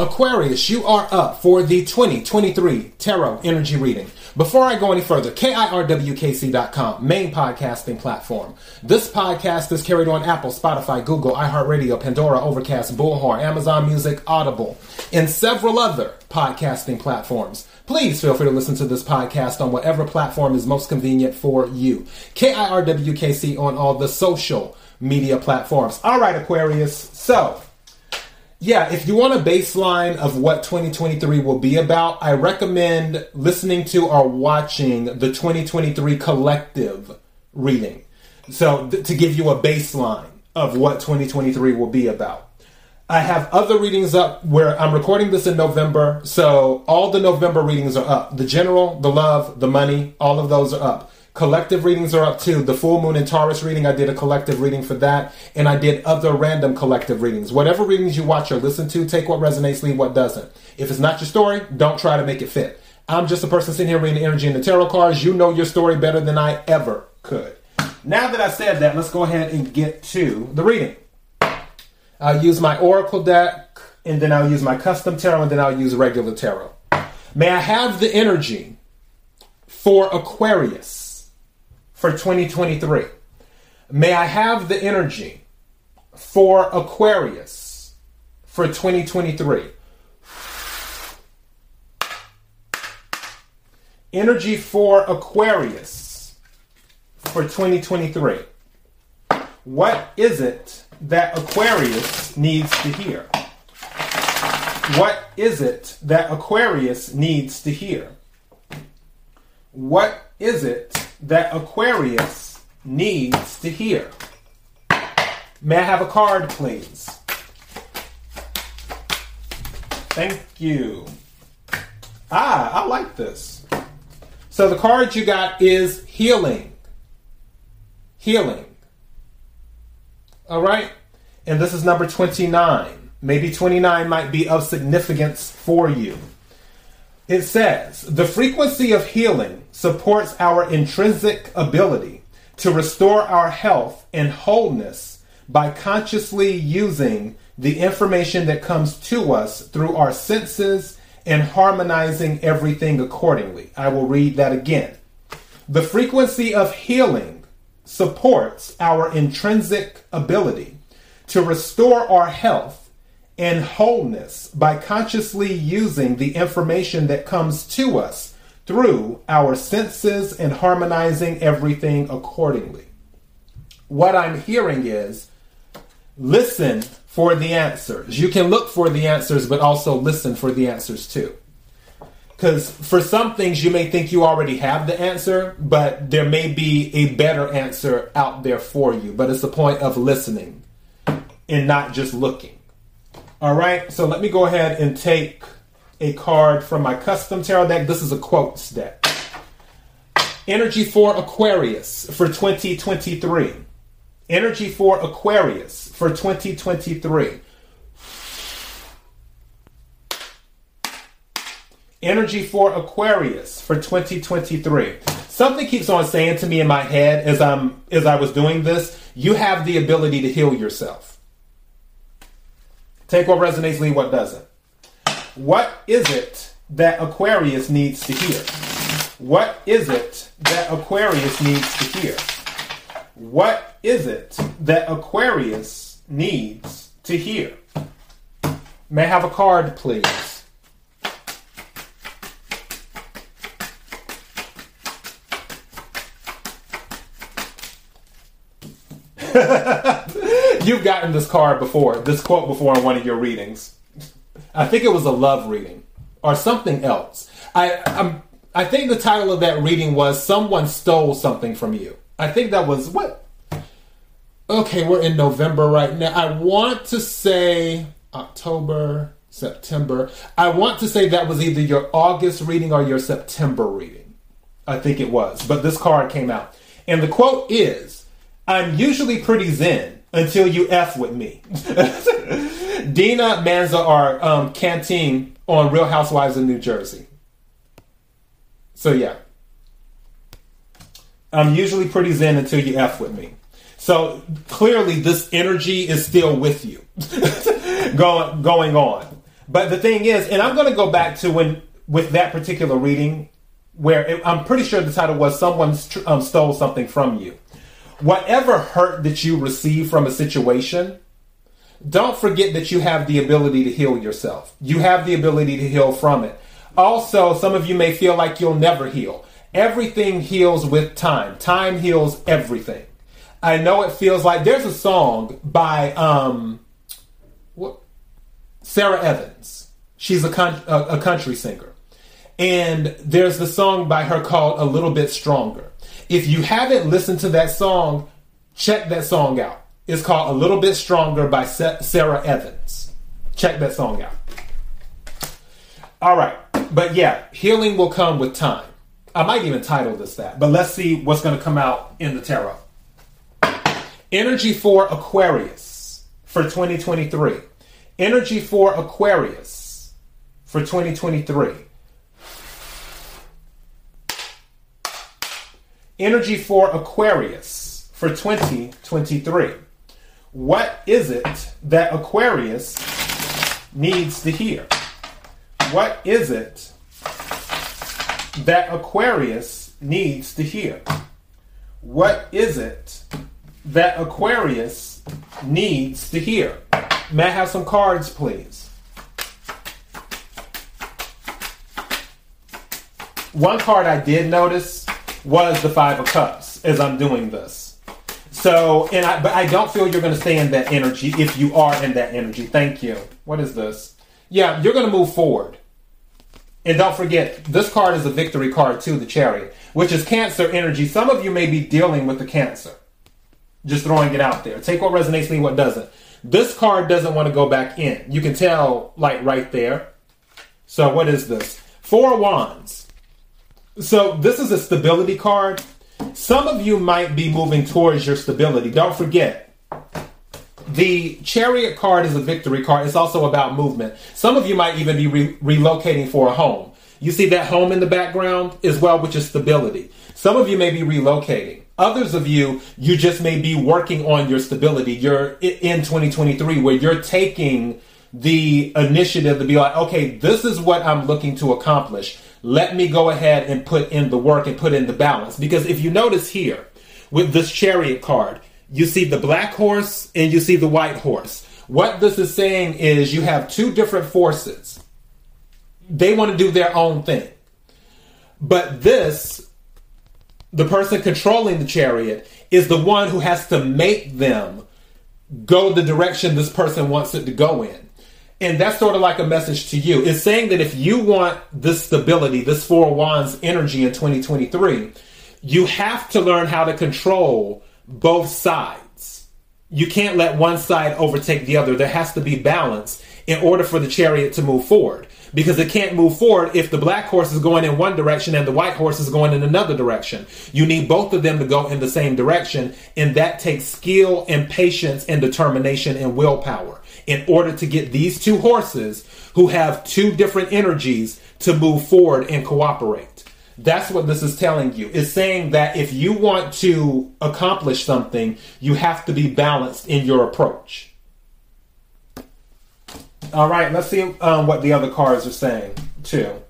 Aquarius, you are up for the 2023 Tarot Energy Reading. Before I go any further, KIRWKC.com, main podcasting platform. This podcast is carried on Apple, Spotify, Google, iHeartRadio, Pandora, Overcast, Bullhorn, Amazon Music, Audible, and several other podcasting platforms. Please feel free to listen to this podcast on whatever platform is most convenient for you. KIRWKC on all the social media platforms. All right, Aquarius. So, yeah, if you want a baseline of what 2023 will be about, I recommend listening to or watching the 2023 collective reading. So, th- to give you a baseline of what 2023 will be about. I have other readings up where I'm recording this in November, so all the November readings are up. The general, the love, the money, all of those are up. Collective readings are up too. The full moon and Taurus reading, I did a collective reading for that, and I did other random collective readings. Whatever readings you watch or listen to, take what resonates, leave what doesn't. If it's not your story, don't try to make it fit. I'm just a person sitting here reading the energy in the tarot cards. You know your story better than I ever could. Now that I said that, let's go ahead and get to the reading. I'll use my Oracle deck, and then I'll use my custom tarot, and then I'll use regular tarot. May I have the energy for Aquarius? For 2023. May I have the energy for Aquarius for 2023. Energy for Aquarius for 2023. What is it that Aquarius needs to hear? What is it that Aquarius needs to hear? What is it that Aquarius needs to hear? May I have a card, please? Thank you. Ah, I like this. So the card you got is healing. Healing. All right? And this is number 29. Maybe 29 might be of significance for you. It says, the frequency of healing supports our intrinsic ability to restore our health and wholeness by consciously using the information that comes to us through our senses and harmonizing everything accordingly. I will read that again. The frequency of healing supports our intrinsic ability to restore our health and wholeness by consciously using the information that comes to us through our senses and harmonizing everything accordingly. What I'm hearing is listen for the answers. You can look for the answers, but also listen for the answers too. Because for some things, you may think you already have the answer, but there may be a better answer out there for you. But it's the point of listening and not just looking. All right, so let me go ahead and take a card from my custom tarot deck. This is a quotes deck. Energy for Aquarius for 2023. Energy for Aquarius for 2023. Energy for Aquarius for 2023. Something keeps on saying to me in my head as I'm as I was doing this, you have the ability to heal yourself. Take what resonates, leave what doesn't. What is it that Aquarius needs to hear? What is it that Aquarius needs to hear? What is it that Aquarius needs to hear? May I have a card, please? You've gotten this card before, this quote before in one of your readings. I think it was a love reading or something else. I I'm, I think the title of that reading was "Someone Stole Something from You." I think that was what. Okay, we're in November right now. I want to say October, September. I want to say that was either your August reading or your September reading. I think it was, but this card came out, and the quote is, "I'm usually pretty zen." Until you F with me. Dina Manzo are um, Canteen on Real Housewives of New Jersey. So yeah. I'm usually pretty zen until you F with me. So clearly this energy is still with you. going going on. But the thing is, and I'm going to go back to when with that particular reading, where it, I'm pretty sure the title was "Someone um, Stole Something from You." Whatever hurt that you receive from a situation, don't forget that you have the ability to heal yourself. You have the ability to heal from it. Also, some of you may feel like you'll never heal. Everything heals with time. Time heals everything. I know it feels like there's a song by um, what, Sara Evans. She's a, con- a, a country singer. And there's the song by her called A Little Bit Stronger. If you haven't listened to that song, check that song out. It's called A Little Bit Stronger by Sara Evans. Check that song out. All right. But yeah, healing will come with time. I might even title this that, but let's see what's going to come out in the tarot. Energy for Aquarius for 2023. Energy for Aquarius for 2023. Energy for Aquarius for 2023. What is it that Aquarius needs to hear? What is it that Aquarius needs to hear? What is it that Aquarius needs to hear? May I have some cards, please? One card I did notice was the Five of Cups as I'm doing this. So, and I, but I don't feel you're going to stay in that energy if you are in that energy. Thank you. What is this? Yeah, you're going to move forward. And don't forget, this card is a victory card too, the chariot, which is cancer energy. Some of you may be dealing with the cancer. Just throwing it out there. Take what resonates, leave what doesn't. This card doesn't want to go back in. You can tell, like, right there. So, what is this? Four Wands. So, this is a stability card. Some of you might be moving towards your stability. Don't forget, the chariot card is a victory card. It's also about movement. Some of you might even be re- relocating for a home. You see that home in the background as well, which is stability. Some of you may be relocating. Others of you, you just may be working on your stability. You're in 2023 where you're taking the initiative to be like, okay, this is what I'm looking to accomplish. Let me go ahead and put in the work and put in the balance. Because if you notice here with this chariot card, you see the black horse and you see the white horse. What this is saying is you have two different forces. They want to do their own thing. But this, the person controlling the chariot, is the one who has to make them go the direction this person wants it to go in. And that's sort of like a message to you. It's saying that if you want this stability, this Four Wands energy in 2023, you have to learn how to control both sides. You can't let one side overtake the other. There has to be balance in order for the chariot to move forward. Because it can't move forward if the black horse is going in one direction and the white horse is going in another direction. You need both of them to go in the same direction, and that takes skill and patience and determination and willpower in order to get these two horses who have two different energies to move forward and cooperate. That's what this is telling you. It's saying that if you want to accomplish something, you have to be balanced in your approach. All right, let's see um, what the other cards are saying too.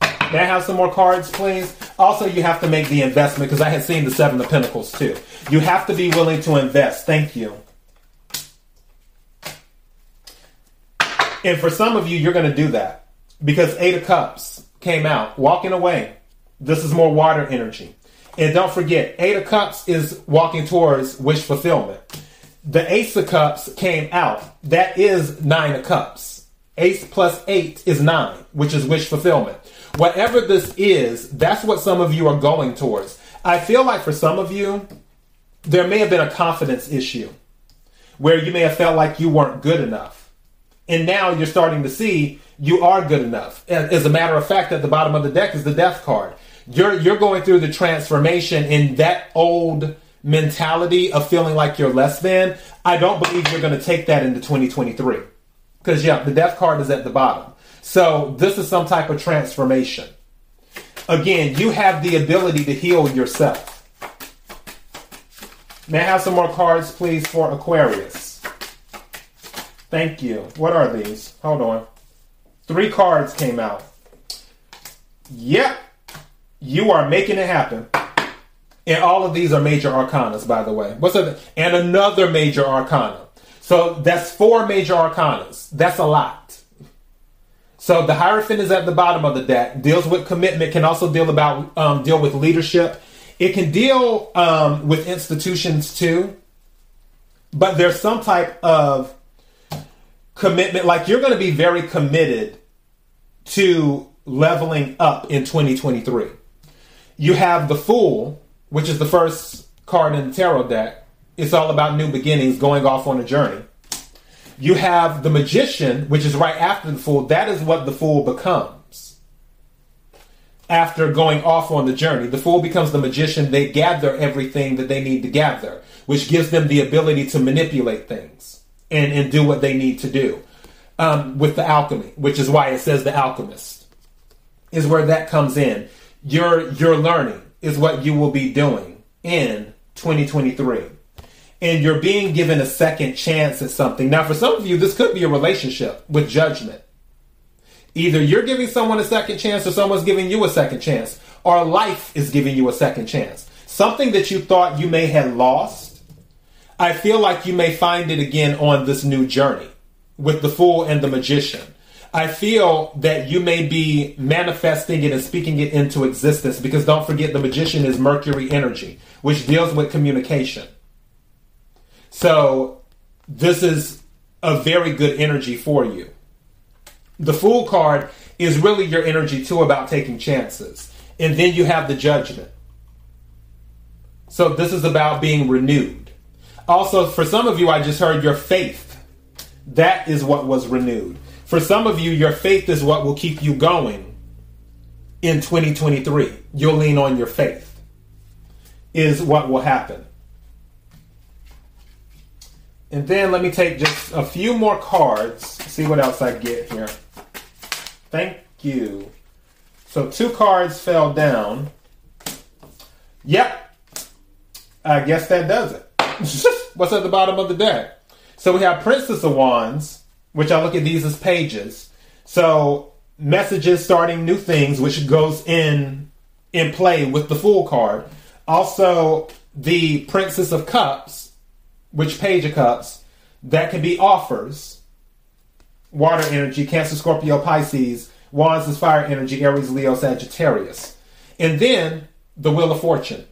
May I have some more cards, please? Also, you have to make the investment because I had seen the Seven of Pentacles too. You have to be willing to invest. Thank you. And for some of you, you're going to do that because Eight of Cups came out, walking away. This is more water energy. And don't forget, Eight of Cups is walking towards wish fulfillment. The Ace of Cups came out. That is Nine of Cups. Ace plus eight is nine, which is wish fulfillment. Whatever this is, that's what some of you are going towards. I feel like for some of you, there may have been a confidence issue where you may have felt like you weren't good enough. And now you're starting to see you are good enough. As a matter of fact, at the bottom of the deck is the death card you're you're going through the transformation in that old mentality of feeling like you're less than. I don't believe you're going to take that into 2023 because yeah, the death card is at the bottom. So this is some type of transformation. Again, you have the ability to heal yourself. May I have some more cards, please, for Aquarius? Thank you. What are these? Hold on. three cards came out. Yep, you are making it happen. And all of these are major arcanas, by the way. What's? And another major arcana. So that's four major arcanas. That's a lot. So the Hierophant is at the bottom of the deck. Deals with commitment. Can also deal about um, deal with leadership. It can deal um, with institutions too. But there's some type of commitment. Like you're going to be very committed to leveling up in 2023. You have the Fool, which is the first card in the tarot deck. It's all about new beginnings, going off on a journey. You have the Magician, which is right after the Fool. That is what the Fool becomes. After going off on the journey, the Fool becomes the Magician. They gather everything that they need to gather, which gives them the ability to manipulate things and, and do what they need to do. Um, with the alchemy, which is why it says the alchemist, is where that comes in. Your your learning is what you will be doing in 2023. And you're being given a second chance at something. Now, for some of you, this could be a relationship with judgment. Either you're giving someone a second chance or someone's giving you a second chance, or life is giving you a second chance. Something that you thought you may have lost, I feel like you may find it again on this new journey with the fool and the magician. I feel that you may be manifesting it and speaking it into existence because don't forget the magician is Mercury energy, which deals with communication. So this is a very good energy for you. The Fool card is really your energy too about taking chances. And then you have the Judgment. So this is about being renewed. Also, for some of you, I just heard your faith. That is what was renewed. For some of you, your faith is what will keep you going in 2023. You'll lean on your faith, is what will happen. And then let me take just a few more cards, see what else I get here. Thank you. So two cards fell down. Yep. I guess that does it. What's at the bottom of the deck? So we have Princess of Wands, which I look at these as pages. So messages starting new things, which goes in in play with the Fool card. Also, the Princess of Cups, which Page of Cups, that can be offers. Water energy, Cancer, Scorpio, Pisces. Wands is fire energy, Aries, Leo, Sagittarius. And then the Wheel of Fortune.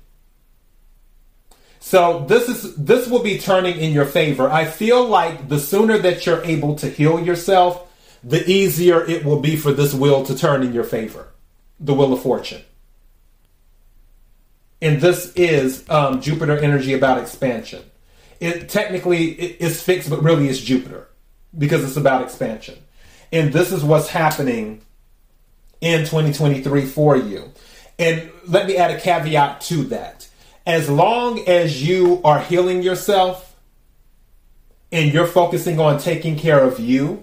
So this is this will be turning in your favor. I feel like the sooner that you're able to heal yourself, the easier it will be for this wheel to turn in your favor. The Wheel of Fortune. And this is um, Jupiter energy about expansion it technically is fixed, but really it's Jupiter because it's about expansion. And this is what's happening in 2023 for you. And let me add a caveat to that. As long as you are healing yourself and you're focusing on taking care of you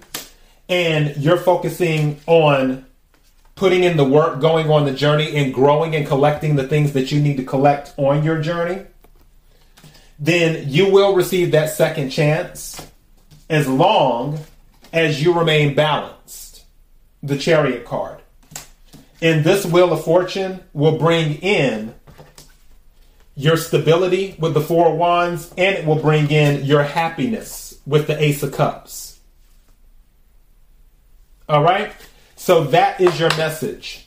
and you're focusing on putting in the work, going on the journey, and growing and collecting the things that you need to collect on your journey then you will receive that second chance as long as you remain balanced. The chariot card. And this wheel of fortune will bring in your stability with the four of wands and it will bring in your happiness with the ace of cups. All right? So that is your message